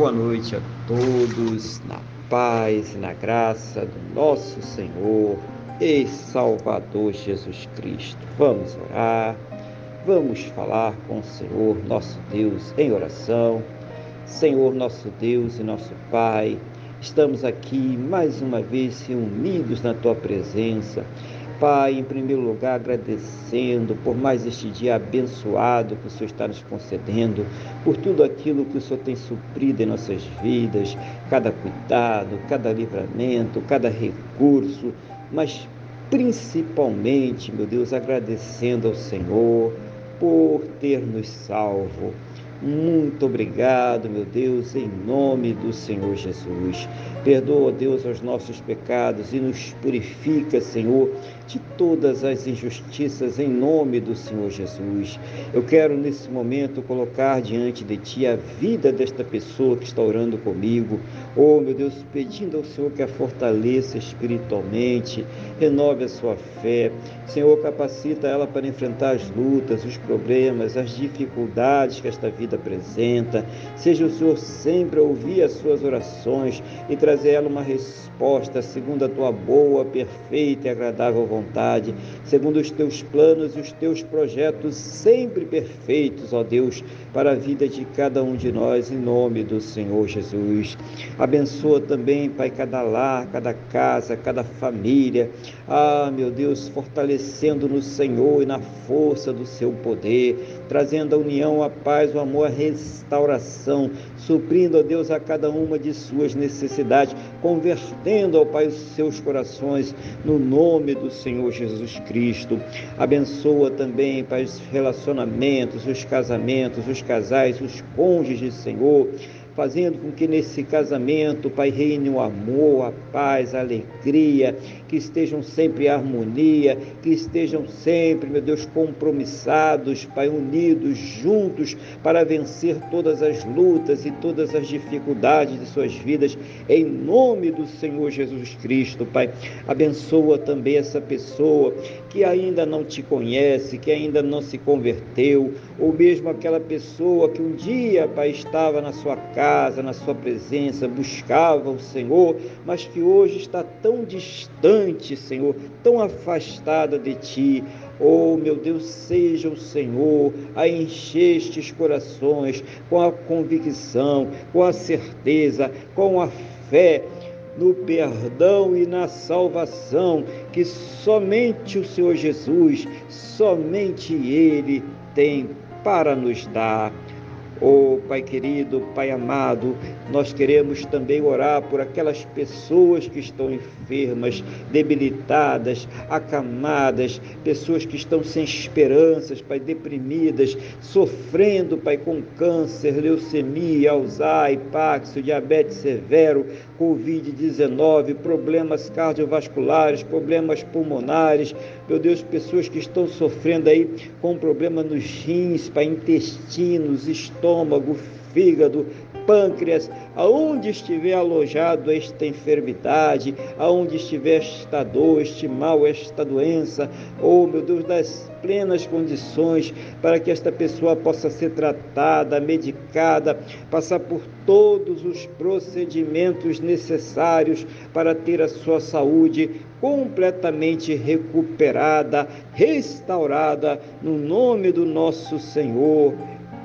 Boa noite a todos, na paz e na graça do nosso Senhor e Salvador Jesus Cristo. Vamos orar, vamos falar com o Senhor, nosso Deus, em oração. Senhor, nosso Deus e nosso Pai, estamos aqui mais uma vez unidos na tua presença Pai, em primeiro lugar, agradecendo por mais este dia abençoado que o Senhor está nos concedendo, por tudo aquilo que o Senhor tem suprido em nossas vidas, cada cuidado, cada livramento, cada recurso, mas principalmente, meu Deus, agradecendo ao Senhor por ter nos salvo muito obrigado, meu Deus, em nome do Senhor Jesus. Perdoa, Deus, os nossos pecados e nos purifica, Senhor, de todas as injustiças em nome do Senhor Jesus. Eu quero nesse momento colocar diante de Ti a vida desta pessoa que está orando comigo. Oh, meu Deus, pedindo ao Senhor que a fortaleça espiritualmente, renove a sua fé. Senhor, capacita ela para enfrentar as lutas, os problemas, as dificuldades que esta vida apresenta. Seja o Senhor sempre a ouvir as suas orações e trazer ela uma resposta segundo a tua boa, perfeita e agradável vontade, segundo os teus planos e os teus projetos sempre perfeitos, ó Deus, para a vida de cada um de nós, em nome do Senhor Jesus. Abençoa também, Pai, cada lar, cada casa, cada família. Ah, meu Deus, fortalecendo no Senhor e na força do seu poder, trazendo a união, a paz, o amor a restauração, suprindo, ó Deus, a cada uma de suas necessidades, convertendo, ó Pai, os seus corações no nome do Senhor Jesus Cristo. Abençoa também, Pai, os relacionamentos, os casamentos, os casais, os cônjuges, Senhor fazendo com que nesse casamento, Pai, reine o amor, a paz, a alegria, que estejam sempre em harmonia, que estejam sempre, meu Deus, compromissados, Pai, unidos, juntos, para vencer todas as lutas e todas as dificuldades de suas vidas, em nome do Senhor Jesus Cristo, Pai. Abençoa também essa pessoa que ainda não te conhece, que ainda não se converteu, ou mesmo aquela pessoa que um dia, Pai, estava na sua casa, na sua presença, buscava o Senhor, mas que hoje está tão distante, Senhor, tão afastada de ti. Oh, meu Deus, seja o Senhor a encher estes corações com a convicção, com a certeza, com a fé no perdão e na salvação que somente o Senhor Jesus, somente Ele tem para nos dar. Oh, Pai querido, Pai amado, nós queremos também orar por aquelas pessoas que estão enfermas, debilitadas, acamadas, pessoas que estão sem esperanças, Pai, deprimidas, sofrendo, Pai, com câncer, leucemia, Alzheimer, Paxo, diabetes severo, Covid-19, problemas cardiovasculares, problemas pulmonares, meu Deus, pessoas que estão sofrendo aí com problema nos rins, Pai, intestinos, estômago, fígado, pâncreas, aonde estiver alojado esta enfermidade, aonde estiver esta dor, este mal, esta doença, oh meu Deus, das plenas condições para que esta pessoa possa ser tratada, medicada, passar por todos os procedimentos necessários para ter a sua saúde completamente recuperada, restaurada, no nome do nosso Senhor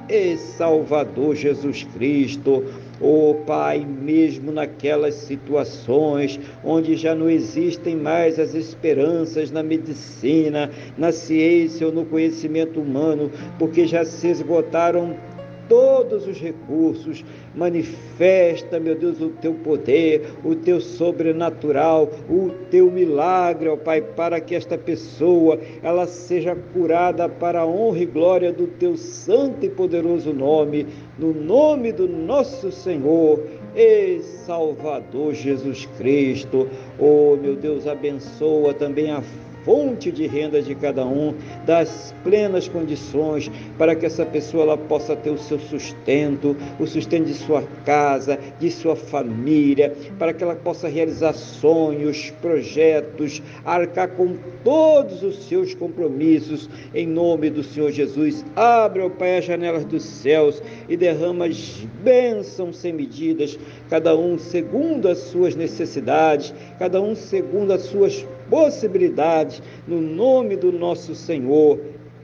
e Salvador Jesus Cristo. Oh Pai, mesmo naquelas situações onde já não existem mais as esperanças na medicina, na ciência ou no conhecimento humano, porque já se esgotaram todos os recursos. Manifesta, meu Deus, o teu poder, o teu sobrenatural, o teu milagre, ó Pai, para que esta pessoa ela seja curada para a honra e glória do teu santo e poderoso nome, no nome do nosso Senhor e Salvador Jesus Cristo. Oh, meu Deus, abençoa também a fonte de renda de cada um, das plenas condições para que essa pessoa ela possa ter o seu sustento, o sustento de sua casa, de sua família, para que ela possa realizar sonhos, projetos, arcar com todos os seus compromissos, em nome do Senhor Jesus. Abra, ó Pai, as janelas dos céus e derrama as bênçãos sem medidas, cada um segundo as suas necessidades, cada um segundo as suas possibilidades, no nome do nosso Senhor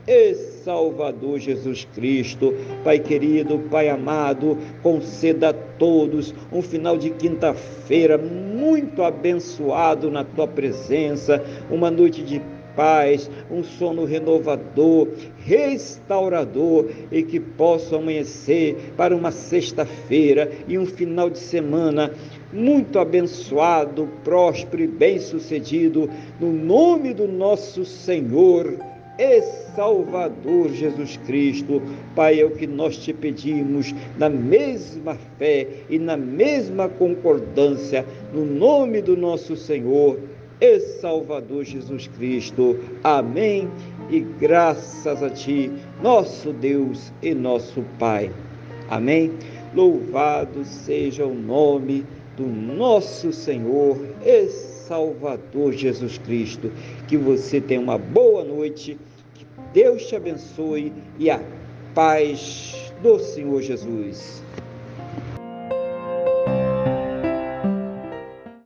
e Salvador Jesus Cristo. Pai querido, Pai amado, conceda a todos um final de quinta-feira muito abençoado na tua presença, uma noite de paz, um sono renovador, restaurador e que possa amanhecer para uma sexta-feira e um final de semana muito abençoado, próspero e bem-sucedido, no nome do nosso Senhor e Salvador Jesus Cristo. Pai, é o que nós te pedimos, na mesma fé e na mesma concordância, no nome do nosso Senhor e Salvador Jesus Cristo. Amém. E graças a Ti, nosso Deus e nosso Pai. Amém. Louvado seja o nome do nosso Senhor e Salvador Jesus Cristo. Que você tenha uma boa noite, que Deus te abençoe e a paz do Senhor Jesus.